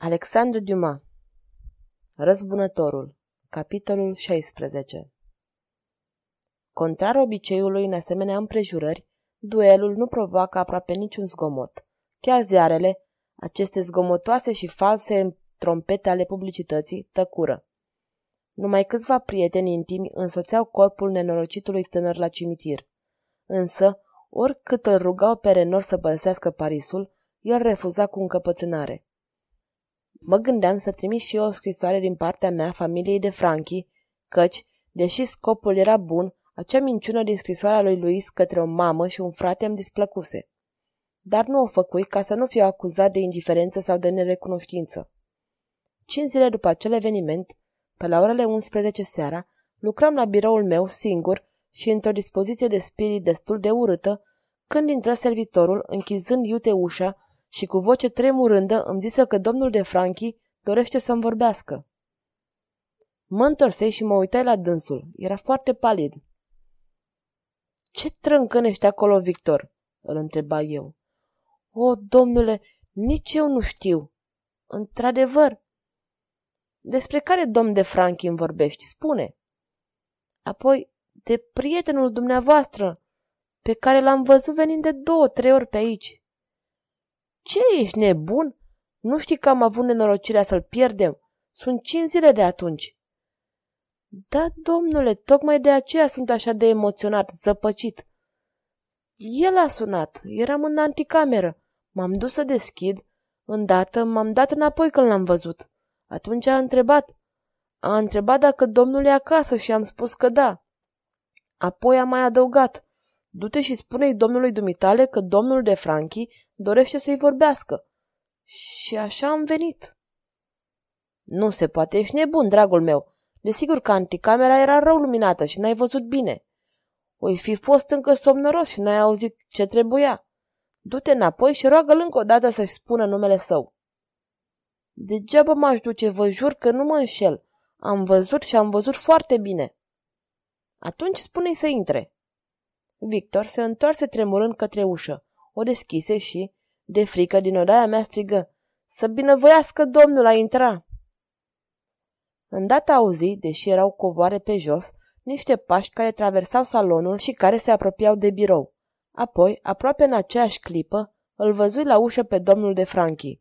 Alexandru Dumas Răzbunătorul Capitolul 16 Contrar obiceiului în asemenea împrejurări, duelul nu provoacă aproape niciun zgomot. Chiar ziarele, aceste zgomotoase și false trompete ale publicității, tăcură. Numai câțiva prieteni intimi însoțeau corpul nenorocitului tânăr la cimitir. Însă, oricât îl rugau pe Renor să părăsească Parisul, el refuza cu încăpățânare. Mă gândeam să trimit și eu o scrisoare din partea mea familiei de Franchi, căci, deși scopul era bun, acea minciună din scrisoarea lui Luis către o mamă și un frate îmi displăcuse. Dar nu o făcui ca să nu fiu acuzat de indiferență sau de nerecunoștință. Cinci zile după acel eveniment, pe la orele 11 seara, lucram la biroul meu singur și într-o dispoziție de spirit destul de urâtă, când intră servitorul, închizând iute ușa și cu voce tremurândă îmi zise că domnul de Franchi dorește să-mi vorbească. Mă întorsei și mă uitai la dânsul. Era foarte palid. Ce trâncănește acolo, Victor?" îl întreba eu. O, domnule, nici eu nu știu." Într-adevăr." Despre care domn de Franchi îmi vorbești? Spune." Apoi, de prietenul dumneavoastră, pe care l-am văzut venind de două, trei ori pe aici. Ce, ești nebun? Nu știi că am avut nenorocirea să-l pierdem? Sunt cinci zile de atunci. Da, domnule, tocmai de aceea sunt așa de emoționat, zăpăcit. El a sunat. Eram în anticameră. M-am dus să deschid. Îndată m-am dat înapoi când l-am văzut. Atunci a întrebat. A întrebat dacă domnul e acasă și am spus că da. Apoi a mai adăugat. Du-te și spune-i domnului dumitale că domnul de Franchi dorește să-i vorbească. Și așa am venit. Nu se poate, ești nebun, dragul meu. Desigur că anticamera era rău luminată și n-ai văzut bine. Oi fi fost încă somnoros și n-ai auzit ce trebuia. Du-te înapoi și roagă-l încă o dată să-și spună numele său. Degeaba m-aș duce, vă jur că nu mă înșel. Am văzut și am văzut foarte bine. Atunci spune-i să intre. Victor se întoarse tremurând către ușă, o deschise și, de frică din odaia mea, strigă, Să binevoiască domnul a intra! Îndată auzi, deși erau covoare pe jos, niște pași care traversau salonul și care se apropiau de birou. Apoi, aproape în aceeași clipă, îl văzui la ușă pe domnul de Franchi.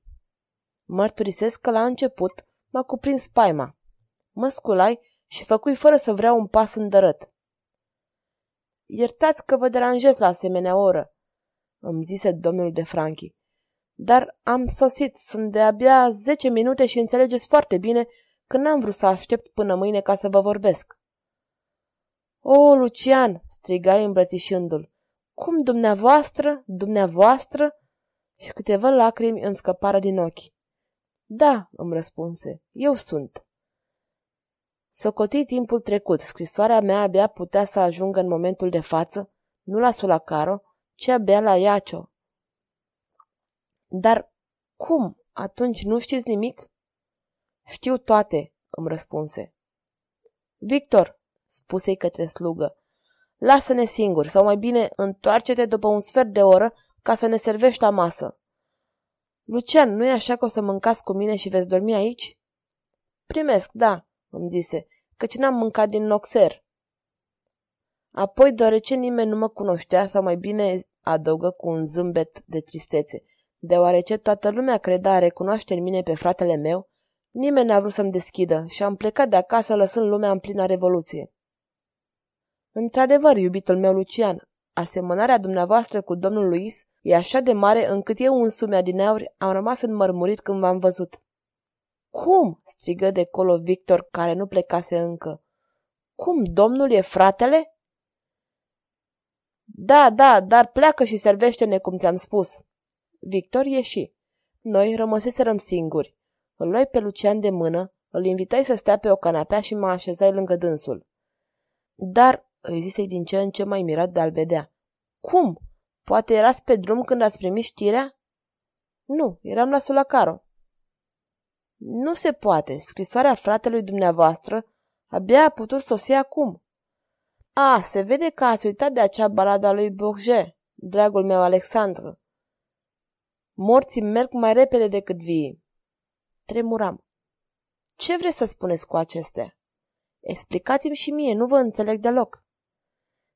Mărturisesc că la început m-a cuprins spaima. Mă sculai și făcui fără să vreau un pas îndărăt. Iertați că vă deranjez la asemenea oră, îmi zise domnul de Franchi. Dar am sosit, sunt de abia zece minute și înțelegeți foarte bine că n-am vrut să aștept până mâine ca să vă vorbesc. O, Lucian, strigai îmbrățișându-l, cum dumneavoastră, dumneavoastră? Și câteva lacrimi îmi scăpară din ochi. Da, îmi răspunse, eu sunt. Socotii timpul trecut, scrisoarea mea abia putea să ajungă în momentul de față, nu la Sulacaro, ci abia la Iacio. Dar cum? Atunci nu știți nimic? Știu toate, îmi răspunse. Victor, spuse-i către slugă, lasă-ne singuri, sau mai bine întoarce-te după un sfert de oră ca să ne servești la masă. Lucian, nu e așa că o să mâncați cu mine și veți dormi aici? Primesc, da, îmi zise, căci n-am mâncat din noxer. Apoi, deoarece nimeni nu mă cunoștea, sau mai bine adăugă cu un zâmbet de tristețe, deoarece toată lumea credea a recunoaște în mine pe fratele meu, nimeni n-a vrut să-mi deschidă și am plecat de acasă lăsând lumea în plină revoluție. Într-adevăr, iubitul meu Lucian, asemănarea dumneavoastră cu domnul Luis e așa de mare încât eu însumi adineauri am rămas înmărmurit când v-am văzut. Cum?" strigă de colo Victor, care nu plecase încă. Cum, domnul e fratele?" Da, da, dar pleacă și servește-ne cum ți-am spus." Victor ieși. Noi rămăseserăm singuri. Îl luai pe Lucian de mână, îl invitai să stea pe o canapea și mă așezai lângă dânsul. Dar, îi zise din ce în ce mai mirat de a-l vedea, cum? Poate erați pe drum când ați primit știrea? Nu, eram la Sulacaro. Nu se poate. Scrisoarea fratelui dumneavoastră abia a putut sosi acum. A, se vede că ați uitat de acea balada lui Bourget, dragul meu Alexandru. Morții merg mai repede decât vii. Tremuram. Ce vreți să spuneți cu acestea? Explicați-mi și mie, nu vă înțeleg deloc.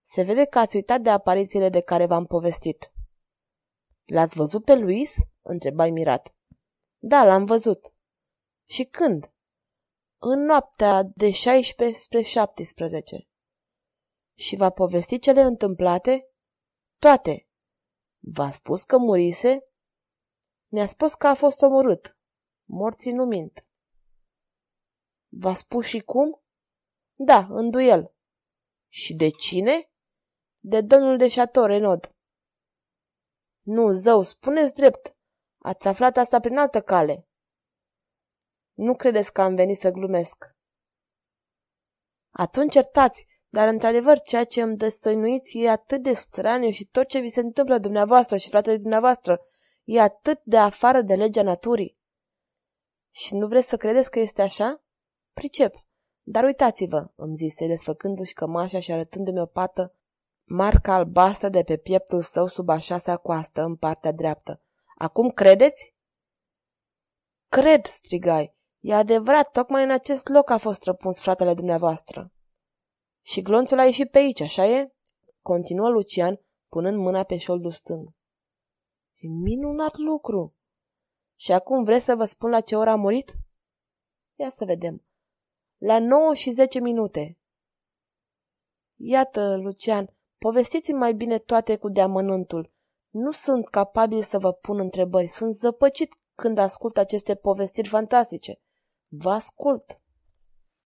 Se vede că ați uitat de aparițiile de care v-am povestit. L-ați văzut pe Luis? întrebai mirat. Da, l-am văzut. Și când? În noaptea de 16 spre 17. Și v-a povestit cele întâmplate? Toate. V-a spus că murise? Mi-a spus că a fost omorât. Morții nu mint. V-a spus și cum? Da, în duel. Și de cine? De domnul de Chateau Renaud. Nu, zău, spuneți drept. Ați aflat asta prin altă cale. Nu credeți că am venit să glumesc. Atunci certați, dar într-adevăr ceea ce îmi destăinuiți e atât de straniu și tot ce vi se întâmplă dumneavoastră și fratele dumneavoastră e atât de afară de legea naturii. Și nu vreți să credeți că este așa? Pricep. Dar uitați-vă, îmi zise, desfăcându-și cămașa și arătându-mi o pată, marca albastră de pe pieptul său sub a șasea coastă, în partea dreaptă. Acum credeți? Cred, strigai. E adevărat, tocmai în acest loc a fost răpuns fratele dumneavoastră. Și glonțul a ieșit pe aici, așa e? Continuă Lucian, punând mâna pe șoldul stâng. E minunat lucru! Și acum vreți să vă spun la ce oră a murit? Ia să vedem. La 9 și 10 minute. Iată, Lucian, povestiți-mi mai bine toate cu deamănântul. Nu sunt capabil să vă pun întrebări. Sunt zăpăcit când ascult aceste povestiri fantastice. Vă ascult.